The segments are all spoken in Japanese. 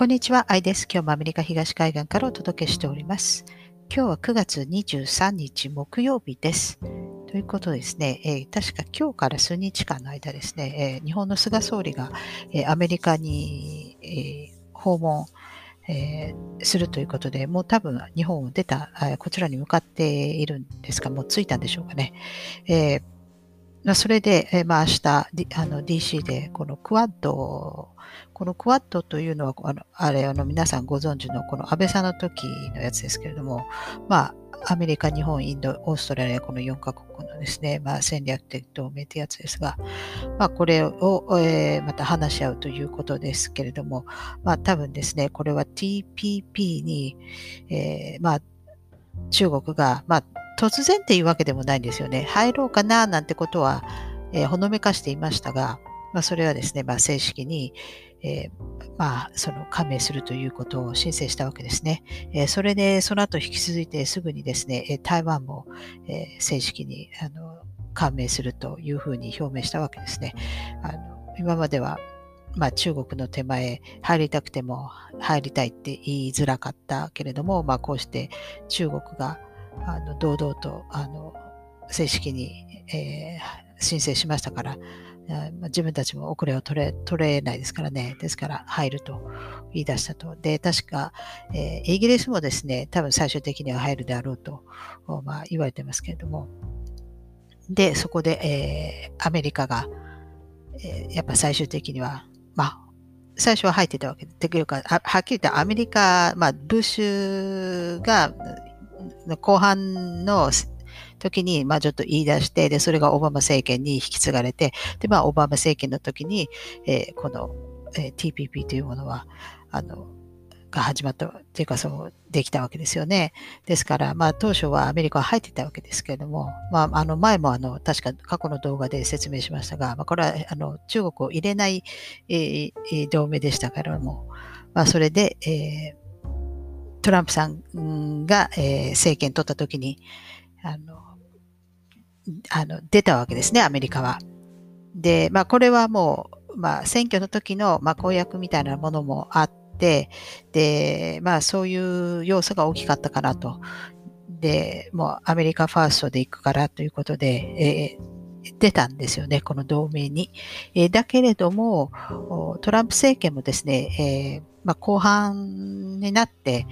こんにちは、アイです。今日もアメリカ東海岸からお届けしております。今日は9月23日木曜日です。ということですね、えー、確か今日から数日間の間ですね、えー、日本の菅総理が、えー、アメリカに、え訪問、えするということで、もう多分日本を出た、こちらに向かっているんですが、もう着いたんでしょうかね。えまあ、それで、まあ、明日、あの DC でこのクワッドこのクワッドというのは、あのあれ、あの皆さんご存知のこの安倍さんの時のやつですけれども、まあ、アメリカ、日本、インド、オーストラリア、この4カ国のですね、まあ、戦略的同盟というやつですが、まあ、これを、えー、また話し合うということですけれども、まあ、多分ですね、これは TPP に、えー、まあ、中国が、まあ、突然っていうわけでもないんですよね。入ろうかななんてことは、えー、ほのめかしていましたが、まあ、それはですね、まあ、正式に、えー、まあ、その加盟するということを申請したわけですね。えー、それで、その後引き続いてすぐにですね、台湾も、えー、正式にあの加盟するというふうに表明したわけですね。あの今まではまあ、中国の手前入りたくても入りたいって言いづらかったけれども、まあ、こうして中国があの堂々とあの正式に、えー、申請しましたから、自分たちも遅れを取れ取れないですからね。ですから入ると言い出したと。で、確か、えー、イギリスもですね、多分最終的には入るであろうと、まあ、言われてますけれども。で、そこで、えー、アメリカが、えー、やっぱ最終的には、まあ、最初は入ってたわけで、というか、はっきり言ってアメリカ、まあ、ブッシュが後半の時に、まあちょっと言い出して、で、それがオバマ政権に引き継がれて、で、まあオバマ政権の時に、えー、この、えー、TPP というものは、あの、が始まったっていうか、そう、できたわけですよね。ですから、まあ、当初はアメリカは入ってたわけですけれども、まあ、あの、前も、あの、確か過去の動画で説明しましたが、まあ、これは、あの、中国を入れない、えー、同盟でしたからも、まあ、それで、えー、トランプさんが、えー、政権取った時に、あの、あの出たわけですね、アメリカは。で、まあ、これはもう、まあ、選挙の時の、まあ、公約みたいなものもあって、で、まあ、そういう要素が大きかったかなと。で、もうアメリカファーストで行くからということで、えー、出たんですよね、この同盟に。えー、だけれども、トランプ政権もですね、えーまあ、後半になって、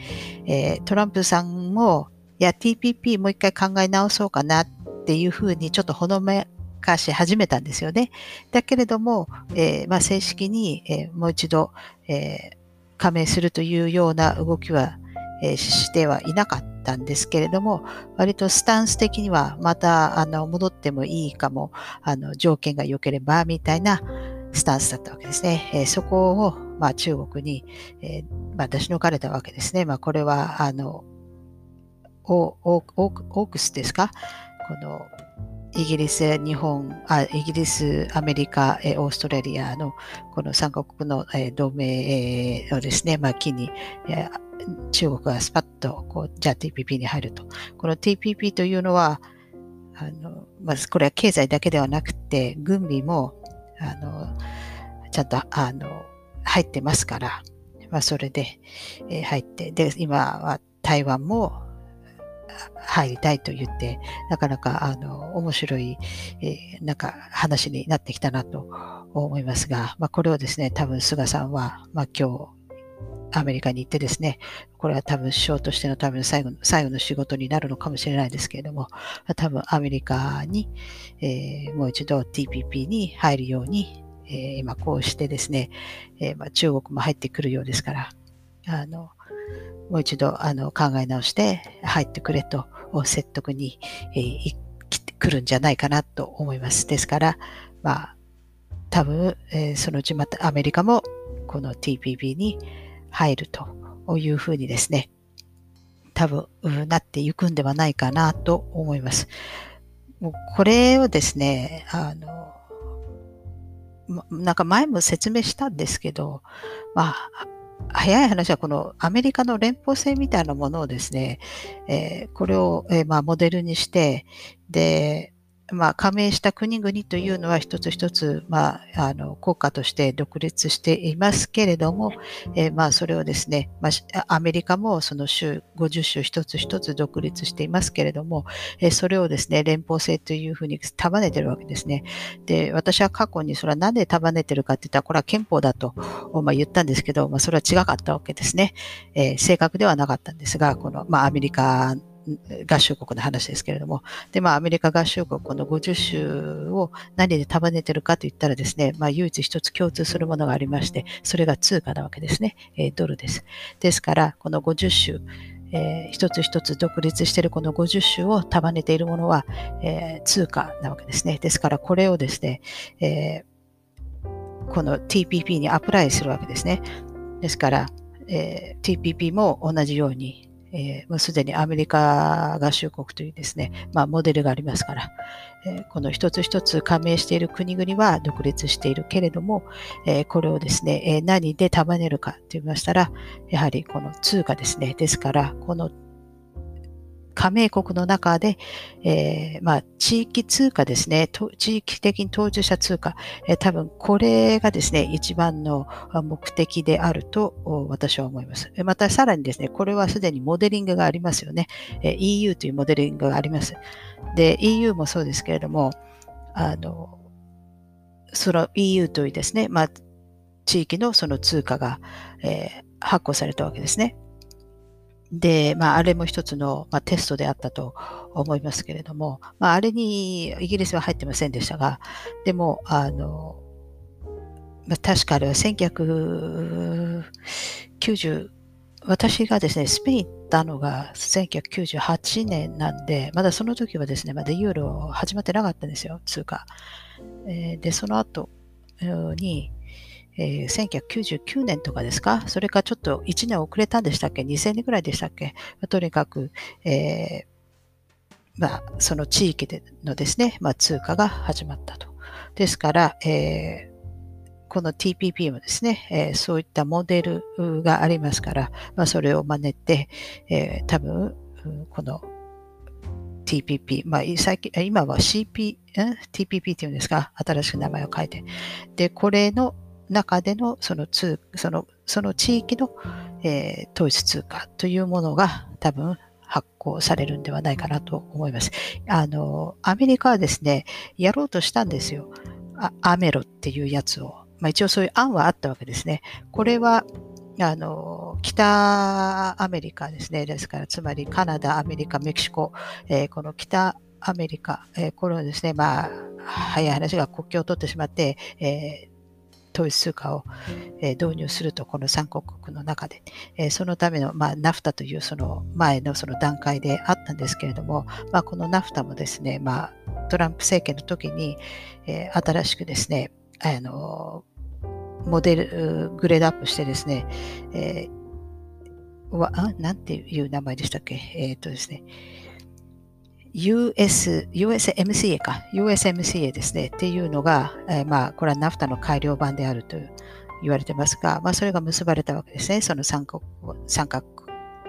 えー、トランプさんも、いや、TPP もう一回考え直そうかなってていうふうにちょっとほのめかし始めたんですよね。だけれども、えー、まあ、正式に、えー、もう一度、えー、加盟するというような動きは、えしてはいなかったんですけれども、割とスタンス的にはまたあの戻ってもいいかも、あの条件が良ければみたいなスタンスだったわけですね。えそこを、まあ、中国に、えまあ、出し抜かれたわけですね。まあ、これはあのオークスですか？このイギリス、日本、あイギリス、アメリカ、オーストラリアのこの3カ国の同盟をですね、まあ、機に、中国がスパッとこう、じゃあ TPP に入ると。この TPP というのは、あのまずこれは経済だけではなくて、軍備もあのちゃんとあの入ってますから、まあ、それで、え、入って、で、今は台湾も入りたいと言って、なかなか、あの、面白い、えー、なんか話になってきたなと思いますが、まあ、これをですね、多分菅さんは、まあ、今日、アメリカに行ってですね、これは多分首相としての多分最後の、最後の仕事になるのかもしれないですけれども、多分アメリカに、えー、もう一度 TPP に入るように、えー、今こうしてですね、えー、まあ、中国も入ってくるようですから、あの、もう一度あの考え直して入ってくれと説得に、えー、来るんじゃないかなと思います。ですから、まあ、多分、えー、そのうちまたアメリカもこの TPP に入るというふうにですね、多分なっていくんではないかなと思います。もうこれをですね、あの、なんか前も説明したんですけど、まあ、早い話はこのアメリカの連邦制みたいなものをですね、えー、これを、えー、まあ、モデルにして、で、まあ、加盟した国々というのは一つ一つ、まあ、あの国家として独立していますけれども、えー、まあそれをですね、まあ、アメリカもその州50州一つ一つ独立していますけれども、えー、それをですね連邦制というふうに束ねてるわけですね。で私は過去にそれは何で束ねてるかって言ったらこれは憲法だと、まあ、言ったんですけど、まあ、それは違かったわけですね。えー、正確ではなかったんですがこの、まあ、アメリカ合衆国の話ですけれども、で、まあ、アメリカ合衆国この50州を何で束ねてるかといったらですね、まあ、唯一一つ共通するものがありまして、それが通貨なわけですね。えー、ドルです。ですから、この50州、えー、一つ一つ独立しているこの50州を束ねているものは、えー、通貨なわけですね。ですから、これをですね、えー、この TPP にアプライするわけですね。ですから、えー、TPP も同じようにえー、もうすでにアメリカ合衆国というですね、まあ、モデルがありますから、えー、この一つ一つ加盟している国々は独立しているけれども、えー、これをですね、え何で束ねるかと言いましたら、やはりこの通貨ですね。ですから、この加盟国の中で、えー、まあ、地域通貨ですね、地域的に当事者通貨、えー、多分これがですね、一番の目的であると私は思います。またさらにですね、これはすでにモデリングがありますよね。えー、EU というモデリングがあります。で、EU もそうですけれども、あの、その EU というですね、まあ、地域のその通貨が、えー、発行されたわけですね。で、まあ、あれも一つの、まあ、テストであったと思いますけれども、まあ、あれにイギリスは入ってませんでしたが、でも、あの、まあ、確かあれは1990、私がですね、スペイン行ったのが1998年なんで、まだその時はですね、まだユーロ始まってなかったんですよ、通貨。えー、で、その後に、えー、1999年とかですか？それかちょっと1年遅れたんでしたっけ ?2000 年ぐらいでしたっけ？とにかく、えー、まあ、その地域でのですね、まあ、通貨が始まったと。ですから、えー、この TPP もですね、え、そういったモデルがありますから、ま、それを真似て、えー、多分、この TPP、まあ、最近今は CP、TPP っていうんですか、新しく名前を変えて。で、これの中でのその通そのその地域の、えー、統一通貨というものが多分発行されるんではないかなと思います。あの、アメリカはですね、やろうとしたんですよ。アメロっていうやつを。まあ、一応そういう案はあったわけですね。これは、あの、北アメリカですね。ですから、つまりカナダ、アメリカ、メキシコ、えー、この北アメリカ、えー、これはですね、まあ、早い話が国境を取ってしまって、えー統一通貨を、え導入すると、この3国国の中で、えそのための、まあ、ナフタというその前のその段階であったんですけれども、まあ、このナフタもですね、まあ、トランプ政権の時に、え新しくですね、あのモデル、グレードアップしてですね、えー、わ、あ、なんていう名前でしたっけ？えっ、ー、とですね、US、USMCA か、USMCA ですね、っていうのが、えー、まあ、これはナフタの改良版であると言われてますが、まあ、それが結ばれたわけですね、その三国、三角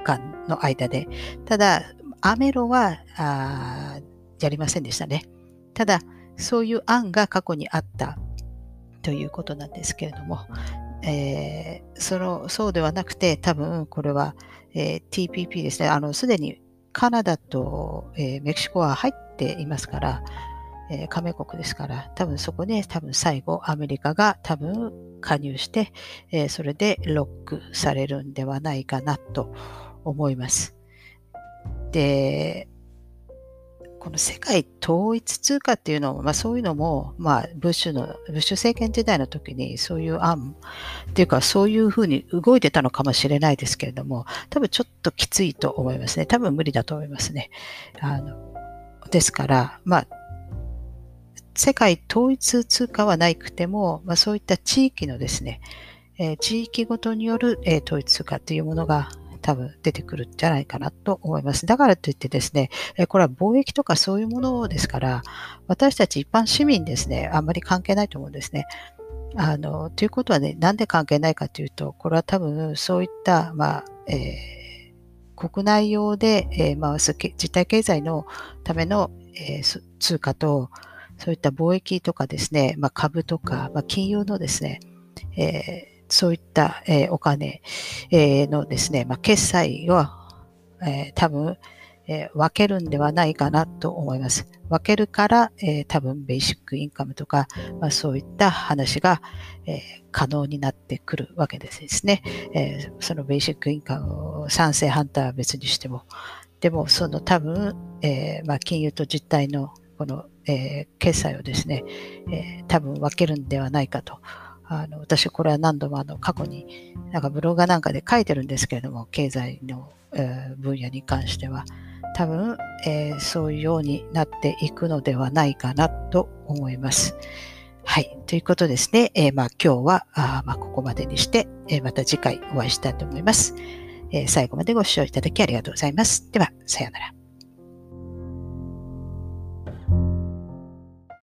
間の間で。ただ、アメロは、あやりませんでしたね。ただ、そういう案が過去にあった。ということなんですけれども、えー、そのそうではなくて、多分これは、えー、TPP ですね、あのすでにカナダと、えー、メキシコは入っていますから、えー、加盟国ですから、多分そこで多分最後アメリカが多分加入して、えー、それでロックされるんではないかなと思います。で、この世界統一通貨っていうのも、まあそういうのも、まあブッシュの、ブッシュ政権時代の時にそういう案っていうかそういうふうに動いてたのかもしれないですけれども、多分ちょっときついと思いますね。多分無理だと思いますね。あの、ですから、まあ、世界統一通貨はなくても、まあそういった地域のですね、えー、地域ごとによる、えー、統一通貨というものが多分出てくるんじゃないかなと思います。だからといってですね、これは貿易とかそういうものですから、私たち一般市民ですね、あんまり関係ないと思うんですね。あの、ということはね、なんで関係ないかというと、これは多分そういった、まあ、えー、国内用で、えー、回す実体経済のための、えー、通貨と、そういった貿易とかですね、まあ、株とか、まあ、金融のですね、えー、そういった、えー、お金、えー、のですね、まあ、決済を、えー、多分、えー、分けるんではないかなと思います。分けるから、えー、多分ベーシックインカムとか、まあ、そういった話が、えー、可能になってくるわけですね。えそのベーシックインカムを賛成反対は別にしても。でも、その多分、えまあ、金融と実態のこの、え決済をですね、え多分分けるんではないかと。あの私、これは何度もあの過去になんかブロガーなんかで書いてるんですけれども、経済の、え分野に関しては。多分、えー、そういうようになっていくのではないかなと思います。はい。ということですね。えー、まあ、今日はあまあ、ここまでにして、え、また次回お会いしたいと思います、え最後までご視聴いただきありがとうございます。では、さようなら。